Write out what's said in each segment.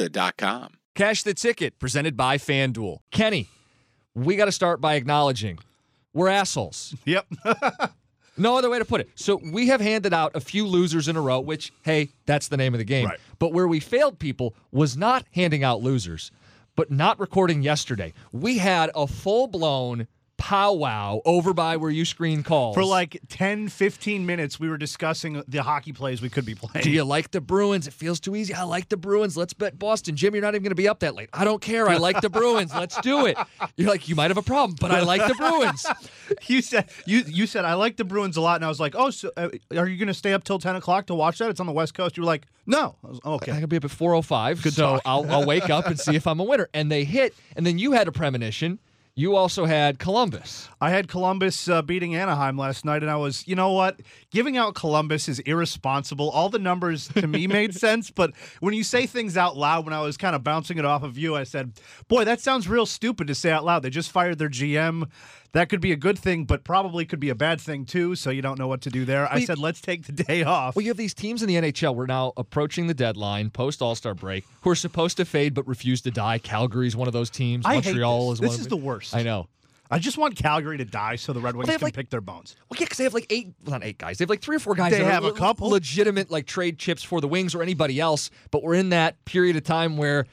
Serta.com. Cash the ticket presented by FanDuel. Kenny, we got to start by acknowledging we're assholes. Yep. No other way to put it. So we have handed out a few losers in a row, which, hey, that's the name of the game. Right. But where we failed people was not handing out losers, but not recording yesterday. We had a full blown powwow over by where you screen calls. For like 10, 15 minutes, we were discussing the hockey plays we could be playing. Do you like the Bruins? It feels too easy. I like the Bruins. Let's bet Boston. Jim, you're not even going to be up that late. I don't care. I like the Bruins. Let's do it. You're like, you might have a problem, but I like the Bruins. you said you you said I like the Bruins a lot, and I was like, oh, so uh, are you going to stay up till 10 o'clock to watch that? It's on the West Coast. You were like, no. I was, I okay. I could be up at 4:05, Good so. I'll, I'll wake up and see if I'm a winner. And they hit, and then you had a premonition. You also had Columbus. I had Columbus uh, beating Anaheim last night, and I was, you know what? Giving out Columbus is irresponsible. All the numbers to me made sense, but when you say things out loud, when I was kind of bouncing it off of you, I said, boy, that sounds real stupid to say out loud. They just fired their GM. That could be a good thing, but probably could be a bad thing too, so you don't know what to do there. I Well, you- said, let's take the day off. Well, you have these teams in the NHL. We're now approaching the deadline post All Star break, who are supposed to fade but refuse to die. Calgary's one of those teams. I Montreal is one. This of is the worst. I know. I just want Calgary to die so the Red Wings have, can like- pick their bones. Well, yeah, because they have like eight, well, not eight guys. They have like three or four guys. They have a le- couple. legitimate like trade chips for the Wings or anybody else. But we're in that period of time where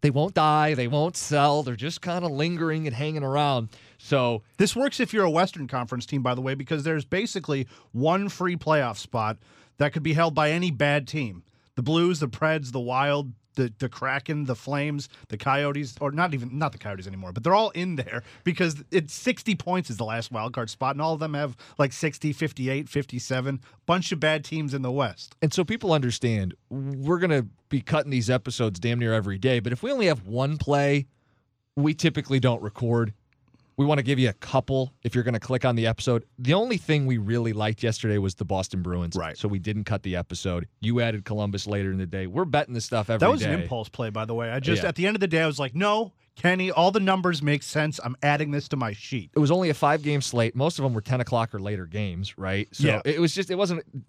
they won't die, they won't sell. They're just kind of lingering and hanging around. So This works if you're a Western Conference team, by the way, because there's basically one free playoff spot that could be held by any bad team. The Blues, the Preds, the Wild, the, the Kraken, the Flames, the Coyotes, or not even not the Coyotes anymore, but they're all in there because it's 60 points is the last wild card spot, and all of them have like 60, 58, 57. Bunch of bad teams in the West. And so people understand we're to be cutting these episodes damn near every day. But if we only have one play, we typically don't record. We want to give you a couple if you're going to click on the episode. The only thing we really liked yesterday was the Boston Bruins. Right. So we didn't cut the episode. You added Columbus later in the day. We're betting this stuff every day. That was an impulse play, by the way. I just Yeah. at the end of the day, I was like, no, Kenny, all the numbers make sense. I'm adding this to my sheet. It was only a five game slate. Most of them were 10 o'clock or later games, right? So Yeah. it was just, it wasn't